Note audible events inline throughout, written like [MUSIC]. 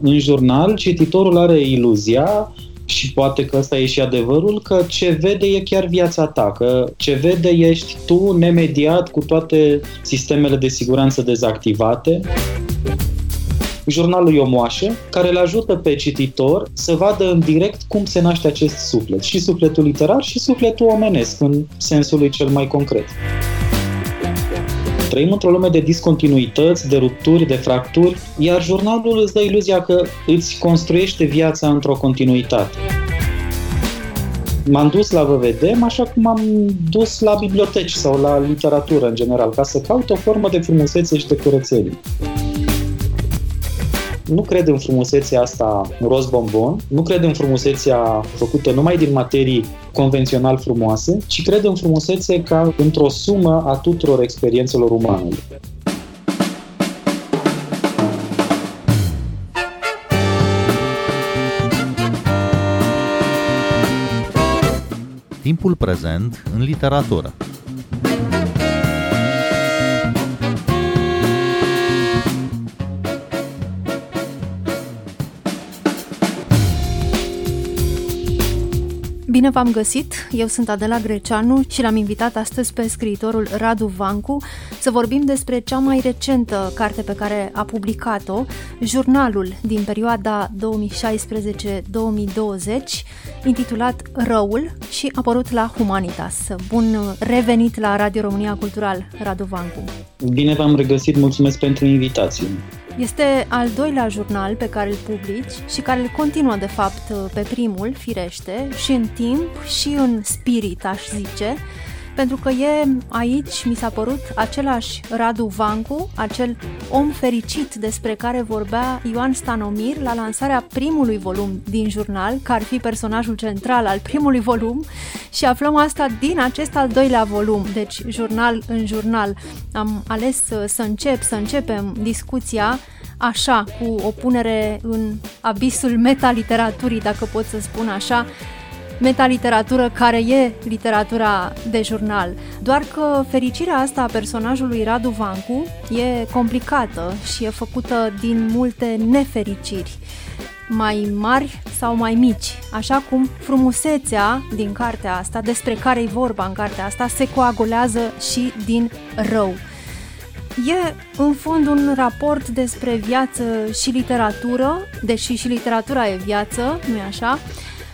În jurnal, cititorul are iluzia și poate că ăsta e și adevărul, că ce vede e chiar viața ta, că ce vede ești tu nemediat cu toate sistemele de siguranță dezactivate. Jurnalul e o moașă care îl ajută pe cititor să vadă în direct cum se naște acest suflet, și sufletul literar și sufletul omenesc, în sensul lui cel mai concret. Trăim într-o lume de discontinuități, de rupturi, de fracturi, iar jurnalul îți dă iluzia că îți construiește viața într-o continuitate. M-am dus la VVD, așa cum m-am dus la biblioteci sau la literatură în general, ca să caut o formă de frumusețe și de curățenie. Nu cred în frumusețea asta roz bombon, nu cred în frumusețea făcută numai din materii convențional frumoase, ci cred în frumusețe ca într-o sumă a tuturor experiențelor umane. Timpul prezent în literatură. Bine v-am găsit! Eu sunt Adela Greceanu și l-am invitat astăzi pe scriitorul Radu Vancu să vorbim despre cea mai recentă carte pe care a publicat-o, jurnalul din perioada 2016-2020, intitulat Răul și apărut la Humanitas. Bun revenit la Radio România Cultural, Radu Vancu! Bine v-am regăsit, mulțumesc pentru invitație! Este al doilea jurnal pe care îl publici și care îl continuă, de fapt, pe primul, firește, și în timp și în spirit, aș zice, pentru că e aici, mi s-a părut, același Radu Vancu, acel om fericit despre care vorbea Ioan Stanomir la lansarea primului volum din jurnal, că ar fi personajul central al primului volum și aflăm asta din acest al doilea volum, deci jurnal în jurnal. Am ales să încep, să începem discuția așa, cu o punere în abisul metaliteraturii, dacă pot să spun așa, metaliteratură care e literatura de jurnal. Doar că fericirea asta a personajului Radu Vancu e complicată și e făcută din multe nefericiri mai mari sau mai mici, așa cum frumusețea din cartea asta, despre care e vorba în cartea asta, se coagulează și din rău. E în fond un raport despre viață și literatură, deși și literatura e viață, nu-i așa?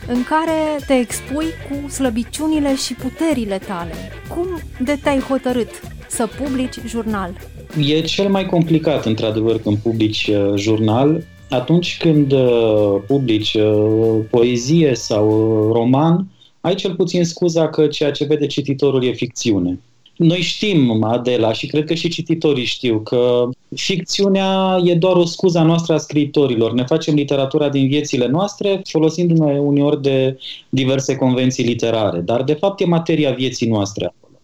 în care te expui cu slăbiciunile și puterile tale. Cum de te-ai hotărât să publici jurnal? E cel mai complicat, într-adevăr, când publici uh, jurnal. Atunci când uh, publici uh, poezie sau roman, ai cel puțin scuza că ceea ce vede cititorul e ficțiune. Noi știm, Adela, și cred că și cititorii știu, că ficțiunea e doar o scuză a noastră a scriitorilor. Ne facem literatura din viețile noastre folosindu-ne uneori de diverse convenții literare, dar de fapt e materia vieții noastre acolo.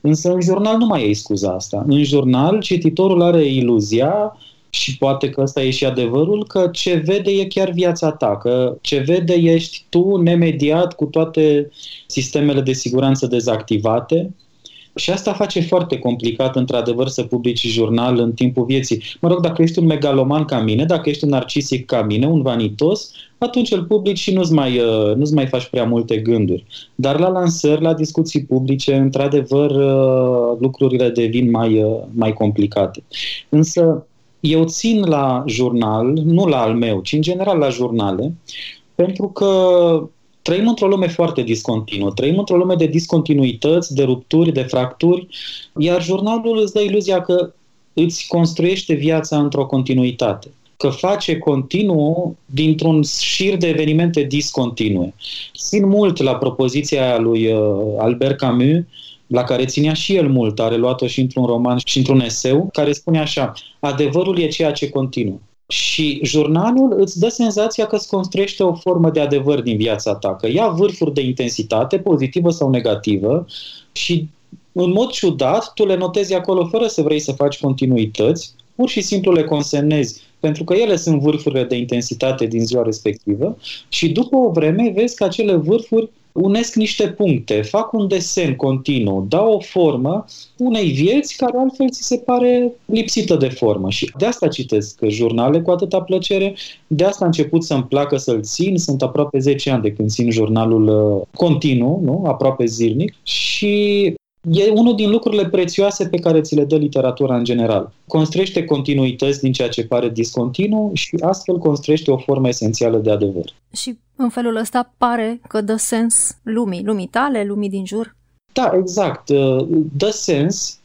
Însă în jurnal nu mai e scuza asta. În jurnal cititorul are iluzia și poate că ăsta e și adevărul, că ce vede e chiar viața ta, că ce vede ești tu nemediat cu toate sistemele de siguranță dezactivate, și asta face foarte complicat, într-adevăr, să publici jurnal în timpul vieții. Mă rog, dacă ești un megaloman ca mine, dacă ești un narcisic ca mine, un vanitos, atunci îl publici și nu-ți mai, uh, nu-ți mai faci prea multe gânduri. Dar la lansări, la discuții publice, într-adevăr, uh, lucrurile devin mai, uh, mai complicate. Însă, eu țin la jurnal, nu la al meu, ci în general la jurnale, pentru că trăim într-o lume foarte discontinuă, trăim într-o lume de discontinuități, de rupturi, de fracturi, iar jurnalul îți dă iluzia că îți construiește viața într-o continuitate că face continuu dintr-un șir de evenimente discontinue. Țin mult la propoziția lui uh, Albert Camus, la care ținea și el mult, a reluat-o și într-un roman și într-un eseu, care spune așa, adevărul e ceea ce continuă. Și jurnalul îți dă senzația că îți construiește o formă de adevăr din viața ta, că ia vârfuri de intensitate, pozitivă sau negativă, și în mod ciudat tu le notezi acolo fără să vrei să faci continuități, pur și simplu le consemnezi, pentru că ele sunt vârfurile de intensitate din ziua respectivă și după o vreme vezi că acele vârfuri unesc niște puncte, fac un desen continuu, dau o formă unei vieți care altfel ți se pare lipsită de formă. Și de asta citesc jurnale cu atâta plăcere, de asta a început să-mi placă să-l țin, sunt aproape 10 ani de când țin jurnalul uh, continuu, nu? aproape zilnic, și E unul din lucrurile prețioase pe care ți le dă literatura în general. Construiește continuități din ceea ce pare discontinu și astfel construiește o formă esențială de adevăr. Și în felul ăsta pare că dă sens lumii, lumii tale, lumii din jur? Da, exact. Dă sens.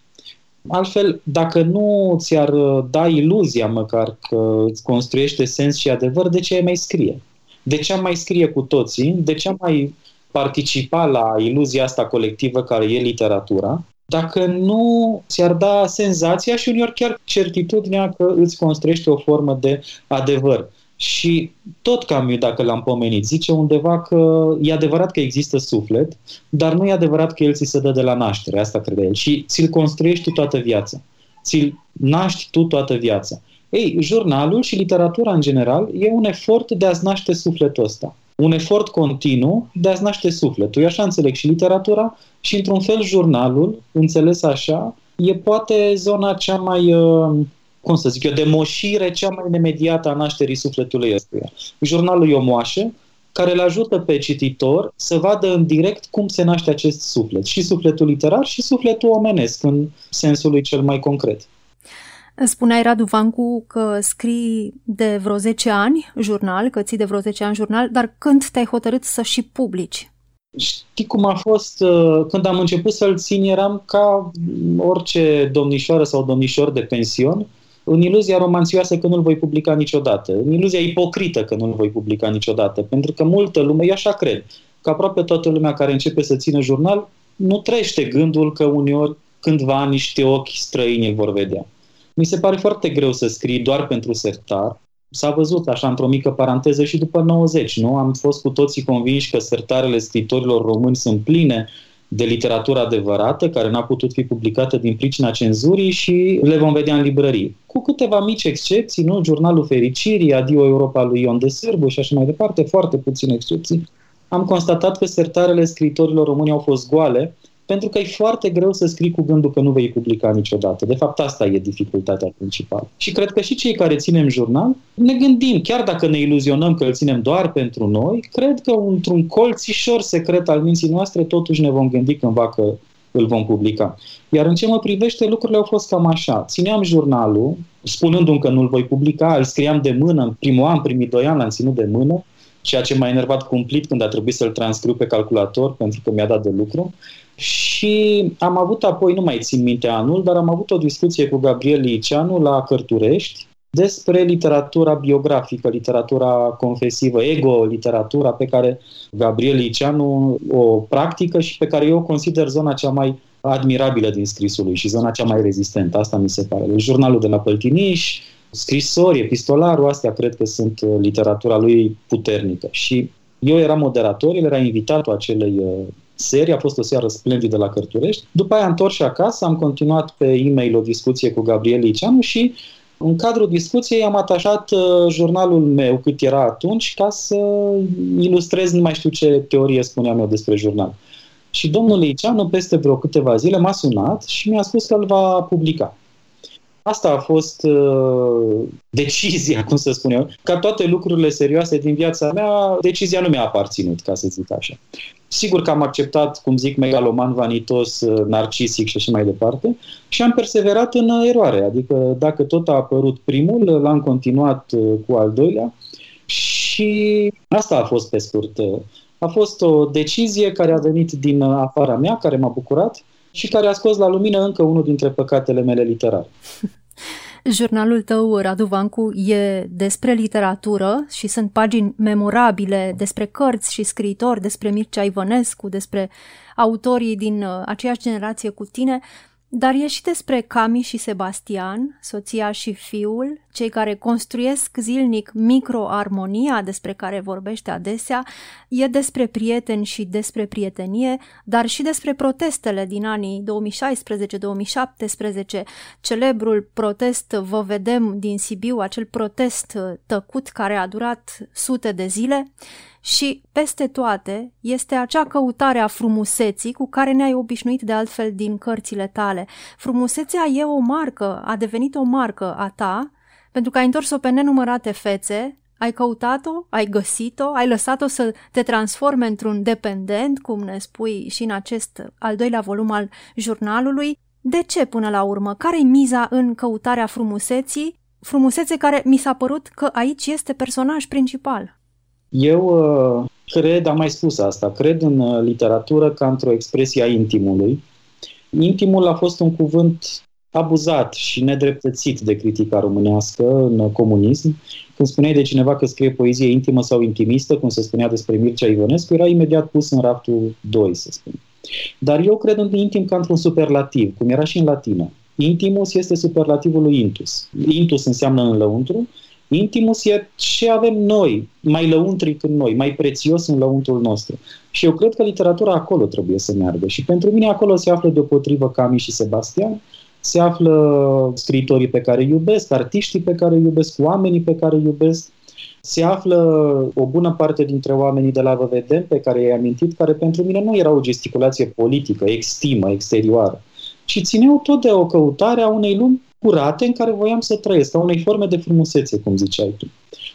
Altfel, dacă nu ți-ar da iluzia măcar că îți construiește sens și adevăr, de ce ai mai scrie? De ce am mai scrie cu toții? De ce am mai participa la iluzia asta colectivă care e literatura, dacă nu ți-ar da senzația și uneori chiar certitudinea că îți construiește o formă de adevăr. Și tot Camus, dacă l-am pomenit, zice undeva că e adevărat că există suflet, dar nu e adevărat că el ți se dă de la naștere, asta crede el, și ți-l construiești tu toată viața. Ți-l naști tu toată viața. Ei, jurnalul și literatura în general e un efort de a-ți naște sufletul ăsta un efort continuu de a-ți naște sufletul. Eu așa înțeleg și literatura și, într-un fel, jurnalul, înțeles așa, e poate zona cea mai, uh, cum să zic eu, de moșire cea mai nemediată a nașterii sufletului ăstuia. Jurnalul e o moașă care îl ajută pe cititor să vadă în direct cum se naște acest suflet, și sufletul literar și sufletul omenesc, în sensul lui cel mai concret. Spuneai, Radu Vancu, că scrii de vreo 10 ani jurnal, că ții de vreo 10 ani jurnal, dar când te-ai hotărât să și publici? Știi cum a fost? Uh, când am început să-l țin, eram ca orice domnișoară sau domnișor de pension, în iluzia romanțioasă că nu-l voi publica niciodată, în iluzia ipocrită că nu-l voi publica niciodată, pentru că multă lume, eu așa cred, că aproape toată lumea care începe să țină jurnal nu trește gândul că uneori cândva niște ochi străini îl vor vedea. Mi se pare foarte greu să scrii doar pentru sertar. S-a văzut așa într-o mică paranteză și după 90, nu? Am fost cu toții convinși că sertarele scritorilor români sunt pline de literatură adevărată, care n-a putut fi publicată din pricina cenzurii și le vom vedea în librării. Cu câteva mici excepții, nu? Jurnalul Fericirii, Adio Europa lui Ion de Sârbu și așa mai departe, foarte puține excepții. Am constatat că sertarele scritorilor români au fost goale pentru că e foarte greu să scrii cu gândul că nu vei publica niciodată. De fapt, asta e dificultatea principală. Și cred că și cei care ținem jurnal ne gândim, chiar dacă ne iluzionăm că îl ținem doar pentru noi, cred că într-un colțișor secret al minții noastre totuși ne vom gândi cândva că îl vom publica. Iar în ce mă privește, lucrurile au fost cam așa. Țineam jurnalul, spunându-mi că nu-l voi publica, îl scriam de mână, în primul an, primii doi ani l-am ținut de mână, ceea ce m-a enervat cumplit când a trebuit să-l transcriu pe calculator, pentru că mi-a dat de lucru. Și am avut apoi, nu mai țin minte anul, dar am avut o discuție cu Gabriel Liceanu la Cărturești despre literatura biografică, literatura confesivă, ego-literatura pe care Gabriel Liceanu o practică și pe care eu o consider zona cea mai admirabilă din scrisul lui și zona cea mai rezistentă. Asta mi se pare. Jurnalul de la Păltiniș, scrisori, epistolarul, astea cred că sunt literatura lui puternică. Și eu eram moderator, el era invitatul acelei uh, serie, a fost o seară splendidă la Cărturești. După aia am întors și acasă, am continuat pe e-mail o discuție cu Gabriel Liceanu și în cadrul discuției am atașat uh, jurnalul meu cât era atunci ca să ilustrez nu mai știu ce teorie spuneam eu despre jurnal. Și domnul Liceanu, peste vreo câteva zile, m-a sunat și mi-a spus că îl va publica. Asta a fost uh, decizia, cum să spun eu. Ca toate lucrurile serioase din viața mea, decizia nu mi-a aparținut, ca să zic așa. Sigur că am acceptat, cum zic, megaloman, vanitos, uh, narcisic și așa mai departe și am perseverat în eroare. Adică dacă tot a apărut primul, l-am continuat uh, cu al doilea și asta a fost pe scurt. A fost o decizie care a venit din afara mea, care m-a bucurat și care a scos la lumină încă unul dintre păcatele mele literare. [LAUGHS] Jurnalul tău, Radu Vancu, e despre literatură și sunt pagini memorabile despre cărți și scriitori, despre Mircea Ivănescu, despre autorii din uh, aceeași generație cu tine, dar e și despre Cami și Sebastian, soția și fiul, cei care construiesc zilnic microarmonia despre care vorbește adesea, e despre prieteni și despre prietenie, dar și despre protestele din anii 2016-2017, celebrul protest Vă vedem din Sibiu, acel protest tăcut care a durat sute de zile, și, peste toate, este acea căutare a frumuseții cu care ne-ai obișnuit de altfel din cărțile tale. Frumusețea e o marcă, a devenit o marcă a ta, pentru că ai întors-o pe nenumărate fețe, ai căutat-o, ai găsit-o, ai lăsat-o să te transforme într-un dependent, cum ne spui și în acest al doilea volum al jurnalului. De ce până la urmă? Care-i miza în căutarea frumuseții? Frumusețe care mi s-a părut că aici este personaj principal. Eu uh, cred, am mai spus asta, cred în uh, literatură ca într-o expresie a intimului. Intimul a fost un cuvânt abuzat și nedreptățit de critica românească în comunism. Când spuneai de cineva că scrie poezie intimă sau intimistă, cum se spunea despre Mircea Ionescu, era imediat pus în raftul 2, să spun. Dar eu cred în intim ca într-un superlativ, cum era și în latină. Intimus este superlativul lui intus. Intus înseamnă în lăuntru, intimus e ce avem noi, mai lăuntric în noi, mai prețios în lăuntrul nostru. Și eu cred că literatura acolo trebuie să meargă. Și pentru mine acolo se află deopotrivă Cami și Sebastian, se află scriitorii pe care îi iubesc, artiștii pe care îi iubesc, oamenii pe care îi iubesc, se află o bună parte dintre oamenii de la Văvedem pe care i-ai amintit, care pentru mine nu era o gesticulație politică, extimă, exterioară, ci țineau tot de o căutare a unei lumi curate în care voiam să trăiesc, a unei forme de frumusețe, cum ziceai tu.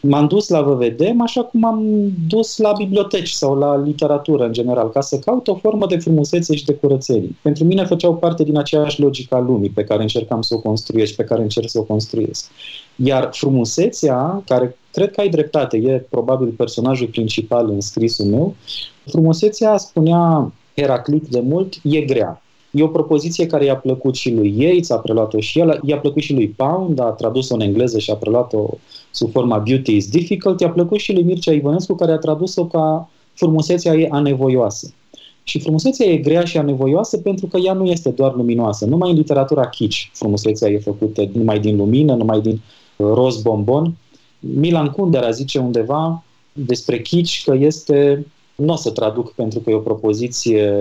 M-am dus la VVDM așa cum am dus la biblioteci sau la literatură în general, ca să caut o formă de frumusețe și de curățenie. Pentru mine făceau parte din aceeași logică a lumii pe care încercam să o construiesc și pe care încerc să o construiesc. Iar frumusețea, care cred că ai dreptate, e probabil personajul principal în scrisul meu, frumusețea, spunea Heraclit de mult, e grea. E o propoziție care i-a plăcut și lui Yates, a preluat-o și el, i-a plăcut și lui Pound, a tradus-o în engleză și a preluat-o sub forma Beauty is Difficult, i-a plăcut și lui Mircea Ivănescu, care a tradus-o ca frumusețea ei anevoioasă. Și frumusețea e grea și anevoioasă pentru că ea nu este doar luminoasă. Numai în literatura kitsch frumusețea e făcută numai din lumină, numai din uh, roz bombon. Milan Kundera zice undeva despre kitsch că este nu o să traduc pentru că e o propoziție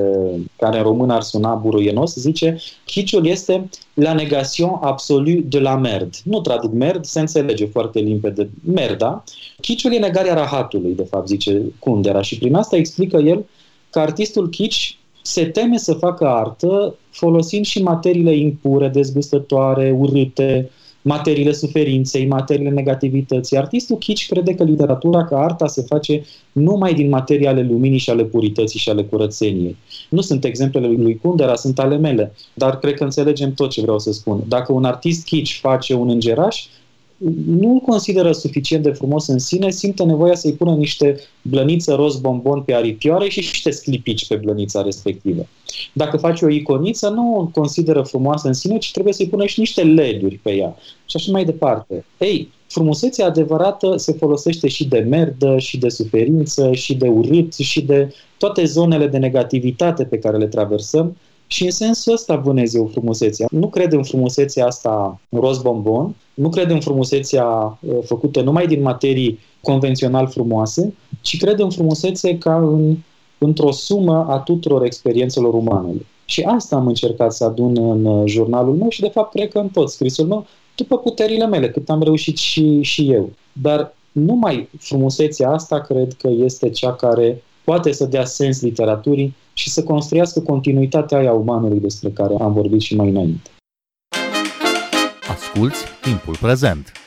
care în român ar suna buruienos, zice Chiciul este la negation absolu de la merd. Nu traduc merd, se înțelege foarte limpede. Merda. Chiciul e negarea rahatului, de fapt, zice Kundera. Și prin asta explică el că artistul chici se teme să facă artă folosind și materiile impure, dezgustătoare, urâte, materiile suferinței, materiile negativității. Artistul Kitsch crede că literatura ca arta se face numai din materii ale luminii și ale purității și ale curățeniei. Nu sunt exemplele lui Kundera, sunt ale mele, dar cred că înțelegem tot ce vreau să spun. Dacă un artist Kitsch face un îngeraș, nu îl consideră suficient de frumos în sine, simte nevoia să-i pună niște blăniță roz bombon pe aripioare și niște sclipici pe blănița respectivă. Dacă face o iconiță, nu o consideră frumoasă în sine, ci trebuie să-i pună și niște leduri pe ea. Și așa mai departe. Ei, frumusețea adevărată se folosește și de merdă, și de suferință, și de urât, și de toate zonele de negativitate pe care le traversăm, și în sensul ăsta vânez eu frumusețea. Nu cred în frumusețea asta roz bombon, nu cred în frumusețea uh, făcută numai din materii convențional frumoase, ci cred în frumusețe ca în, într-o sumă a tuturor experiențelor umane. Și asta am încercat să adun în uh, jurnalul meu și, de fapt, cred că în tot scrisul meu, după puterile mele, cât am reușit și, și eu. Dar numai frumusețea asta cred că este cea care poate să dea sens literaturii și să construiască continuitatea aia umanului despre care am vorbit și mai înainte. Asculți timpul prezent!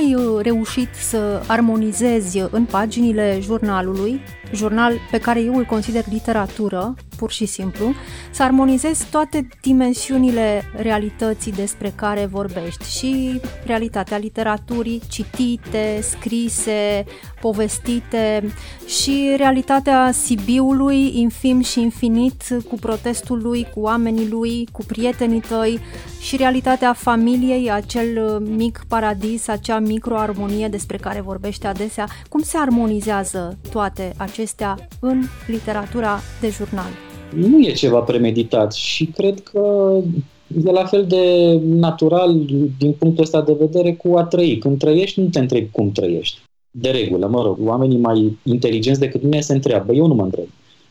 Cum ai uh, reușit să armonizezi în paginile jurnalului, jurnal pe care eu îl consider literatură, pur și simplu, să armonizezi toate dimensiunile realității despre care vorbești și realitatea literaturii citite, scrise, povestite și realitatea Sibiului infim și infinit cu protestul lui, cu oamenii lui, cu prietenii tăi și realitatea familiei, acel mic paradis, acea microarmonie despre care vorbește adesea. Cum se armonizează toate acestea în literatura de jurnal? nu e ceva premeditat și cred că e la fel de natural din punctul ăsta de vedere cu a trăi. Când trăiești, nu te întrebi cum trăiești. De regulă, mă rog, oamenii mai inteligenți decât mine se întreabă, eu nu mă întreb.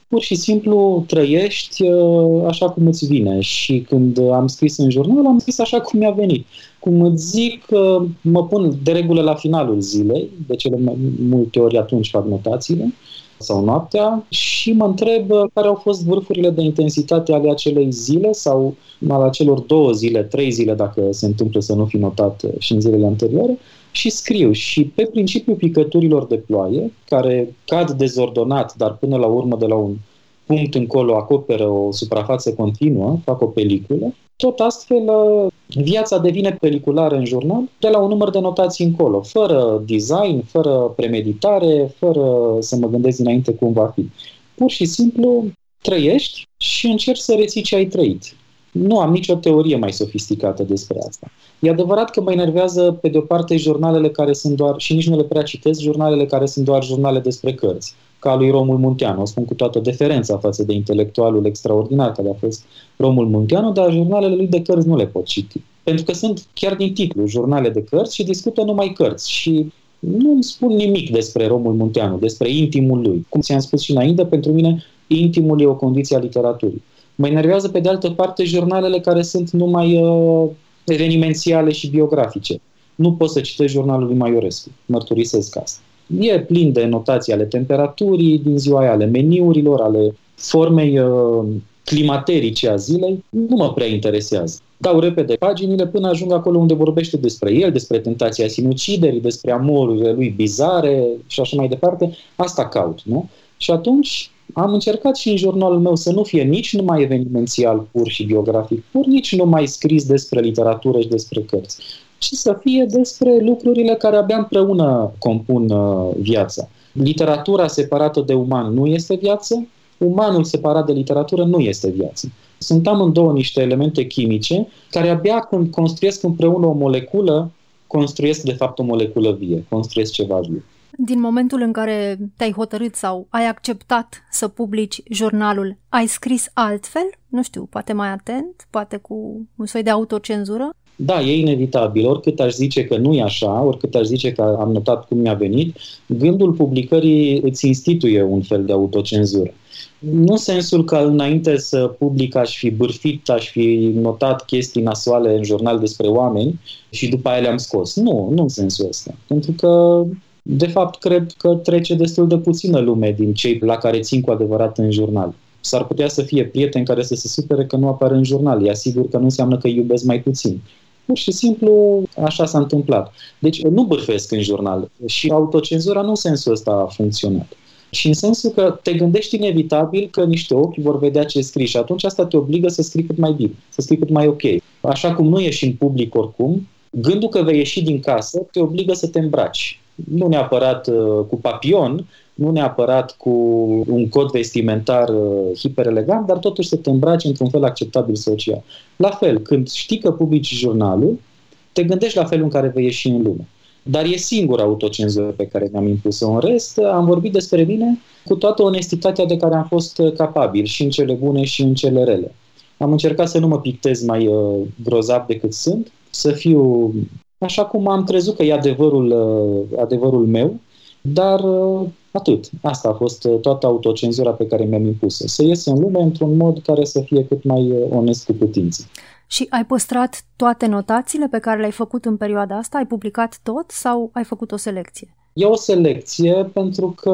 Pur și simplu trăiești uh, așa cum îți vine și când am scris în jurnal, am scris așa cum mi-a venit. Cum îți zic, uh, mă pun de regulă la finalul zilei, de cele mai multe ori atunci fac notațiile, sau noaptea și mă întreb uh, care au fost vârfurile de intensitate ale acelei zile sau al acelor două zile, trei zile, dacă se întâmplă să nu fi notat uh, și în zilele anterioare, și scriu. Și pe principiul picăturilor de ploaie, care cad dezordonat, dar până la urmă de la un punct încolo acoperă o suprafață continuă, fac o peliculă, tot astfel, uh, viața devine peliculară în jurnal de la un număr de notații încolo, fără design, fără premeditare, fără să mă gândesc dinainte cum va fi. Pur și simplu trăiești și încerci să reții ce ai trăit. Nu am nicio teorie mai sofisticată despre asta. E adevărat că mă enervează, pe de-o parte, jurnalele care sunt doar, și nici nu le prea citesc, jurnalele care sunt doar jurnale despre cărți ca lui Romul Munteanu. O spun cu toată deferența față de intelectualul extraordinar care a fost Romul Munteanu, dar jurnalele lui de cărți nu le pot citi. Pentru că sunt chiar din titlu jurnale de cărți și discută numai cărți și nu îmi spun nimic despre Romul Munteanu, despre intimul lui. Cum ți-am spus și înainte, pentru mine intimul e o condiție a literaturii. Mă enervează pe de altă parte jurnalele care sunt numai uh, evenimențiale și biografice. Nu pot să citesc jurnalul lui Maiorescu, mărturisesc asta. E plin de notații ale temperaturii din ziua aia, ale meniurilor, ale formei uh, climaterice a zilei. Nu mă prea interesează. Dau repede paginile până ajung acolo unde vorbește despre el, despre tentația sinuciderii, despre amorurile lui bizare și așa mai departe. Asta caut, nu? Și atunci am încercat și în jurnalul meu să nu fie nici numai evenimențial pur și biografic pur, nici numai scris despre literatură și despre cărți, ci să fie despre lucrurile care abia împreună compun uh, viața. Literatura separată de uman nu este viață, umanul separat de literatură nu este viață. Sunt amândouă niște elemente chimice care abia când construiesc împreună o moleculă, construiesc de fapt o moleculă vie, construiesc ceva vie. Din momentul în care te-ai hotărât sau ai acceptat să publici jurnalul, ai scris altfel? Nu știu, poate mai atent, poate cu un soi de autocenzură? Da, e inevitabil. Oricât aș zice că nu e așa, oricât aș zice că am notat cum mi-a venit, gândul publicării îți instituie un fel de autocenzură. Nu în sensul că înainte să public aș fi bârfit, aș fi notat chestii nasoale în jurnal despre oameni și după aia le-am scos. Nu, nu în sensul ăsta. Pentru că de fapt, cred că trece destul de puțină lume din cei la care țin cu adevărat în jurnal. S-ar putea să fie prieteni care să se supere că nu apar în jurnal. E asigur că nu înseamnă că iubesc mai puțin. Pur și simplu așa s-a întâmplat. Deci nu bârfesc în jurnal și autocenzura nu în sensul ăsta a funcționat. Și în sensul că te gândești inevitabil că niște ochi vor vedea ce scrii și atunci asta te obligă să scrii cât mai bine, să scrii cât mai ok. Așa cum nu ieși în public oricum, gândul că vei ieși din casă te obligă să te îmbraci nu neapărat uh, cu papion, nu neapărat cu un cod vestimentar uh, hiperelegant, dar totuși să te îmbraci într-un fel acceptabil social. La fel, când știi că publici jurnalul, te gândești la felul în care vei ieși în lume. Dar e singura autocenzură pe care mi-am impus-o. În rest, am vorbit despre mine cu toată onestitatea de care am fost capabil, și în cele bune și în cele rele. Am încercat să nu mă pictez mai uh, grozav decât sunt, să fiu așa cum am crezut că e adevărul, uh, adevărul meu, dar uh, atât. Asta a fost uh, toată autocenzura pe care mi-am impus Să ies în lume într-un mod care să fie cât mai onest cu putință. Și ai păstrat toate notațiile pe care le-ai făcut în perioada asta? Ai publicat tot sau ai făcut o selecție? E o selecție pentru că,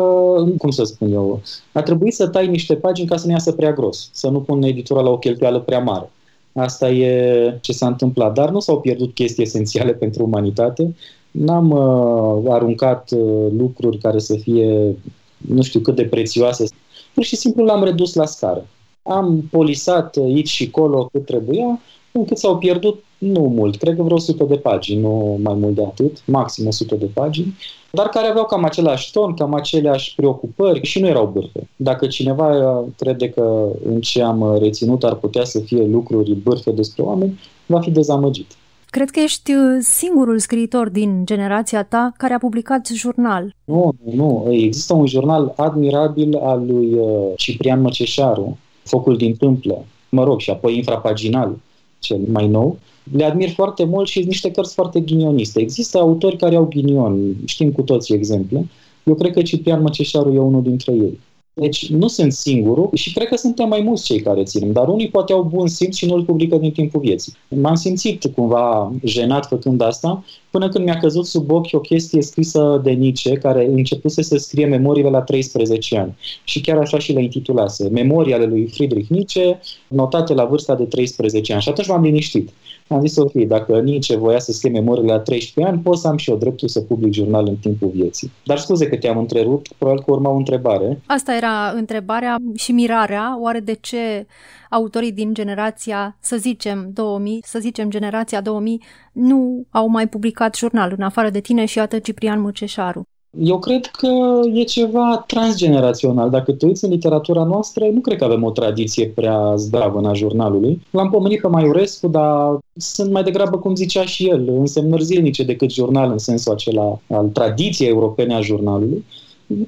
cum să spun eu, a trebuit să tai niște pagini ca să nu iasă prea gros, să nu pun editura la o cheltuială prea mare. Asta e ce s-a întâmplat. Dar nu s-au pierdut chestii esențiale [LAUGHS] pentru umanitate. N-am uh, aruncat uh, lucruri care să fie nu știu cât de prețioase. Pur și simplu l-am redus la scară. Am polisat uh, aici și acolo cât trebuia, încât s-au pierdut nu mult, cred că vreo 100 de pagini, nu mai mult de atât, maxim 100 de pagini, dar care aveau cam același ton, cam aceleași preocupări și nu erau bârfe. Dacă cineva crede că în ce am reținut ar putea să fie lucruri bârfe despre oameni, va fi dezamăgit. Cred că ești uh, singurul scriitor din generația ta care a publicat jurnal. Nu, nu. Există un jurnal admirabil al lui uh, Ciprian Măceșaru, Focul din Tâmplă, mă rog, și apoi infrapaginal, cel mai nou. Le admir foarte mult și niște cărți foarte ghinioniste. Există autori care au ghinion, știm cu toții exemple. Eu cred că Ciprian Măceșaru e unul dintre ei. Deci nu sunt singurul și cred că suntem mai mulți cei care ținem, dar unii poate au bun simț și nu îl publică din timpul vieții. M-am simțit cumva jenat făcând asta, până când mi-a căzut sub ochi o chestie scrisă de Nietzsche, care începuse să scrie memoriile la 13 ani. Și chiar așa și le intitulase. Memorii ale lui Friedrich Nietzsche, notate la vârsta de 13 ani. Și atunci m-am liniștit. Am zis, ok, dacă Nietzsche voia să scrie memoriile la 13 ani, pot să am și eu dreptul să public jurnal în timpul vieții. Dar scuze că te-am întrerupt, probabil că urma o întrebare. Asta era întrebarea și mirarea, oare de ce autorii din generația, să zicem 2000, să zicem generația 2000, nu au mai publicat jurnal, în afară de tine și atât Ciprian Muceșaru. Eu cred că e ceva transgenerațional. Dacă te uiți în literatura noastră, nu cred că avem o tradiție prea zdravă în a jurnalului. L-am pomenit pe Maiurescu, dar sunt mai degrabă, cum zicea și el, însemnări zilnice decât jurnal în sensul acela al tradiției europene a jurnalului.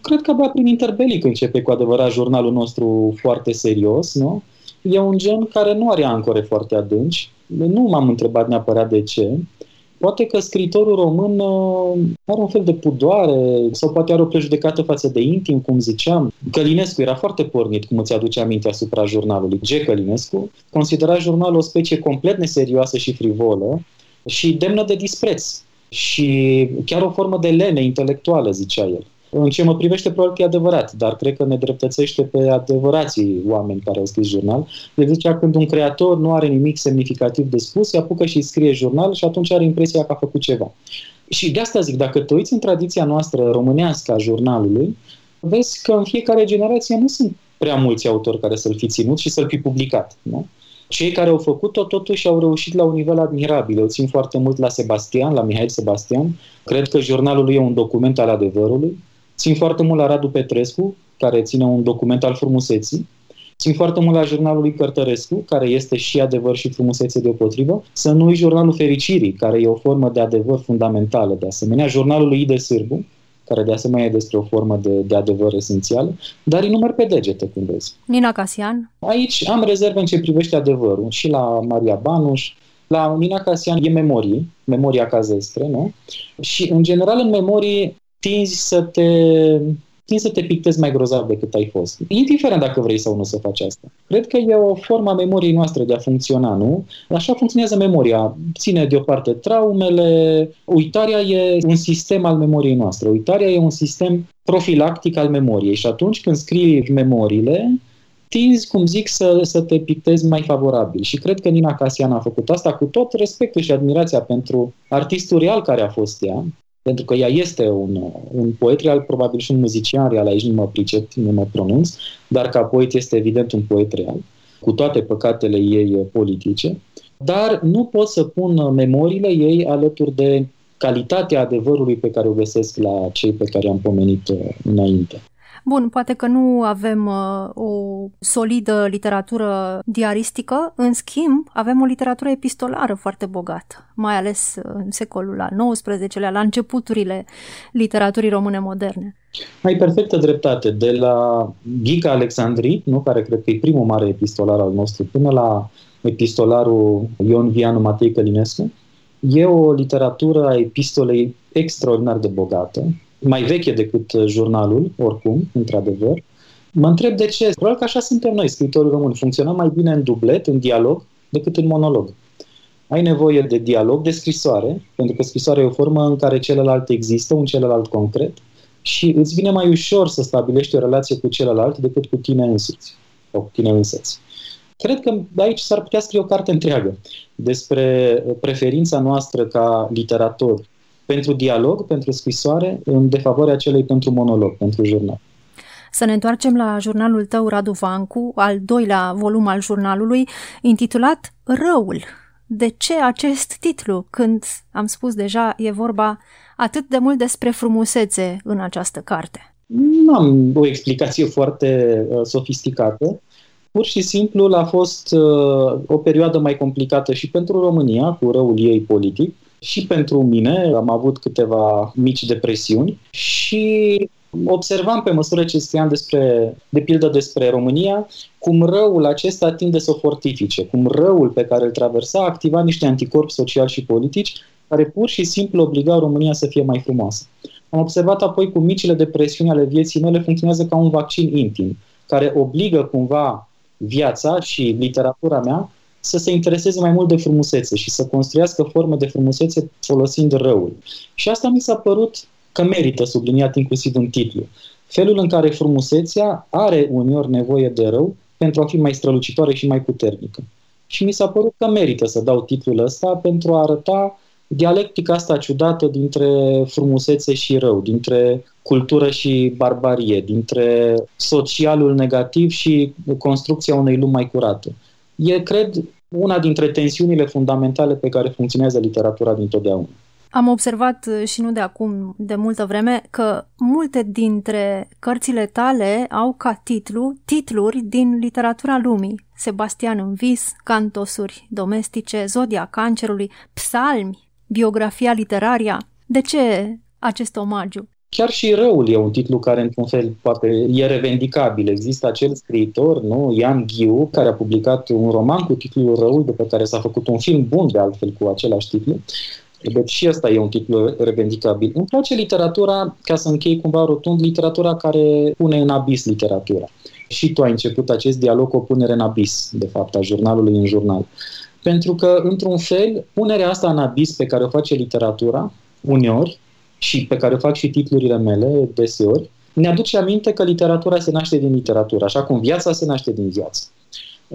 Cred că abia prin interbelic începe cu adevărat jurnalul nostru foarte serios, nu? E un gen care nu are ancore foarte adânci. Nu m-am întrebat neapărat de ce. Poate că scriitorul român uh, are un fel de pudoare sau poate are o prejudecată față de intim, cum ziceam. Călinescu era foarte pornit, cum îți aduce aminte asupra jurnalului. G. Călinescu considera jurnalul o specie complet neserioasă și frivolă și demnă de dispreț și chiar o formă de lene intelectuală, zicea el. În ce mă privește, probabil că e adevărat, dar cred că ne dreptățește pe adevărații oameni care au scris jurnal. De zicea, când un creator nu are nimic semnificativ de spus, se apucă și scrie jurnal și atunci are impresia că a făcut ceva. Și de asta zic, dacă te uiți în tradiția noastră românească a jurnalului, vezi că în fiecare generație nu sunt prea mulți autori care să-l fi ținut și să-l fi publicat. Nu? Cei care au făcut-o totuși au reușit la un nivel admirabil. Eu țin foarte mult la Sebastian, la Mihail Sebastian. Cred că jurnalul lui e un document al adevărului. Țin foarte mult la Radu Petrescu, care ține un document al frumuseții. Țin foarte mult la jurnalul lui Cărtărescu, care este și adevăr și frumusețe deopotrivă. Să nu uit jurnalul Fericirii, care e o formă de adevăr fundamentală. De asemenea, jurnalul lui Ide Sârbu, care de asemenea e despre o formă de, de adevăr esențială, dar îi număr pe degete când vezi. Nina Casian? Aici am rezerve în ce privește adevărul. Și la Maria Banuș, la Nina Casian e memorii, memoria cazestre, nu? Și, în general, în memorii tinzi să te tinzi să te pictezi mai grozav decât ai fost. Indiferent dacă vrei sau nu să faci asta. Cred că e o formă a memoriei noastre de a funcționa, nu? Așa funcționează memoria. Ține deoparte traumele. Uitarea e un sistem al memoriei noastre. Uitarea e un sistem profilactic al memoriei și atunci când scrii memoriile, tinzi, cum zic, să, să te pictezi mai favorabil. Și cred că Nina Casian a făcut asta cu tot respectul și admirația pentru artistul real care a fost ea, pentru că ea este un, un poet real, probabil și un muzician real, aici nu mă pricep, nu mă pronunț, dar ca poet este evident un poet real, cu toate păcatele ei politice, dar nu pot să pun memoriile ei alături de calitatea adevărului pe care o găsesc la cei pe care am pomenit uh, înainte. Bun, poate că nu avem uh, o solidă literatură diaristică, în schimb, avem o literatură epistolară foarte bogată, mai ales în secolul al XIX-lea, la începuturile literaturii române moderne. Ai perfectă dreptate. De la Ghica Alexandri, nu, care cred că e primul mare epistolar al nostru, până la epistolarul Ion Vianu Matei Călinescu, e o literatură a epistolei extraordinar de bogată, mai veche decât uh, jurnalul, oricum, într-adevăr. Mă întreb de ce. Probabil că așa suntem noi, scritorii români. Funcționăm mai bine în dublet, în dialog, decât în monolog. Ai nevoie de dialog, de scrisoare, pentru că scrisoarea e o formă în care celălalt există, un celălalt concret, și îți vine mai ușor să stabilești o relație cu celălalt decât cu tine însuți sau cu tine însăți. Cred că aici s-ar putea scrie o carte întreagă despre preferința noastră ca literatori pentru dialog, pentru scrisoare, în defavoarea celei pentru monolog, pentru jurnal. Să ne întoarcem la jurnalul tău, Radu Vancu, al doilea volum al jurnalului, intitulat Răul. De ce acest titlu, când, am spus deja, e vorba atât de mult despre frumusețe în această carte? Nu am o explicație foarte uh, sofisticată. Pur și simplu a fost uh, o perioadă mai complicată și pentru România, cu răul ei politic, și pentru mine am avut câteva mici depresiuni și observam pe măsură ce scriam despre, de pildă despre România, cum răul acesta tinde să o fortifice, cum răul pe care îl traversa activa niște anticorpi sociali și politici care pur și simplu obligau România să fie mai frumoasă. Am observat apoi cum micile depresiuni ale vieții mele funcționează ca un vaccin intim, care obligă cumva viața și literatura mea să se intereseze mai mult de frumusețe și să construiască forme de frumusețe folosind răul. Și asta mi s-a părut că merită subliniat inclusiv în titlu. Felul în care frumusețea are uneori nevoie de rău pentru a fi mai strălucitoare și mai puternică. Și mi s-a părut că merită să dau titlul ăsta pentru a arăta dialectica asta ciudată dintre frumusețe și rău, dintre cultură și barbarie, dintre socialul negativ și construcția unei lumi mai curate. E, cred, una dintre tensiunile fundamentale pe care funcționează literatura dintotdeauna. Am observat uh, și nu de acum, de multă vreme, că multe dintre cărțile tale au ca titlu titluri din literatura lumii. Sebastian în vis, cantosuri domestice, Zodia cancerului, psalmi, biografia literaria. De ce acest omagiu? Chiar și răul e un titlu care, într-un fel, poate e revendicabil. Există acel scriitor, nu, Ian Ghiu, care a publicat un roman cu titlul Răul, de pe care s-a făcut un film bun, de altfel, cu același titlu. Deci și ăsta e un titlu revendicabil. Îmi place literatura, ca să închei cumva rotund, literatura care pune în abis literatura. Și tu ai început acest dialog cu o punere în abis, de fapt, a jurnalului în jurnal. Pentru că, într-un fel, punerea asta în abis pe care o face literatura, uneori, și pe care o fac și titlurile mele deseori, ne aduce aminte că literatura se naște din literatură, așa cum viața se naște din viață.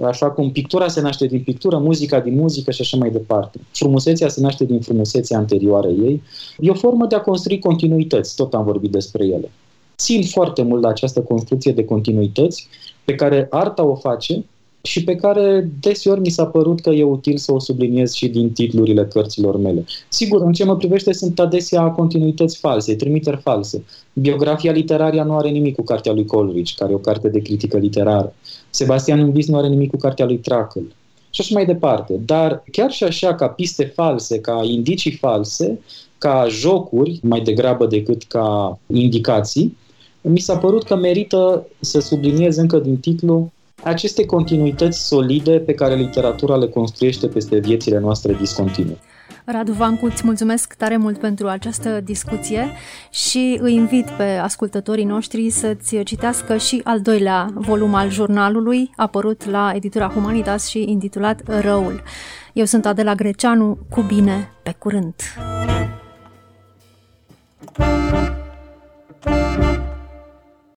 Așa cum pictura se naște din pictură, muzica din muzică și așa mai departe. Frumusețea se naște din frumusețea anterioară ei. E o formă de a construi continuități, tot am vorbit despre ele. Țin foarte mult la această construcție de continuități pe care arta o face și pe care deseori mi s-a părut că e util să o subliniez și din titlurile cărților mele. Sigur, în ce mă privește sunt adesea continuități false, trimiteri false. Biografia literaria nu are nimic cu cartea lui Coleridge, care e o carte de critică literară. Sebastian Învis nu are nimic cu cartea lui Trackel. Și așa mai departe. Dar chiar și așa, ca piste false, ca indicii false, ca jocuri, mai degrabă decât ca indicații, mi s-a părut că merită să subliniez încă din titlu aceste continuități solide pe care literatura le construiește peste viețile noastre discontinue. Radu Vancu, îți mulțumesc tare mult pentru această discuție și îi invit pe ascultătorii noștri să-ți citească și al doilea volum al jurnalului, apărut la editura Humanitas și intitulat Răul. Eu sunt Adela Greceanu, cu bine, pe curând! Thank you.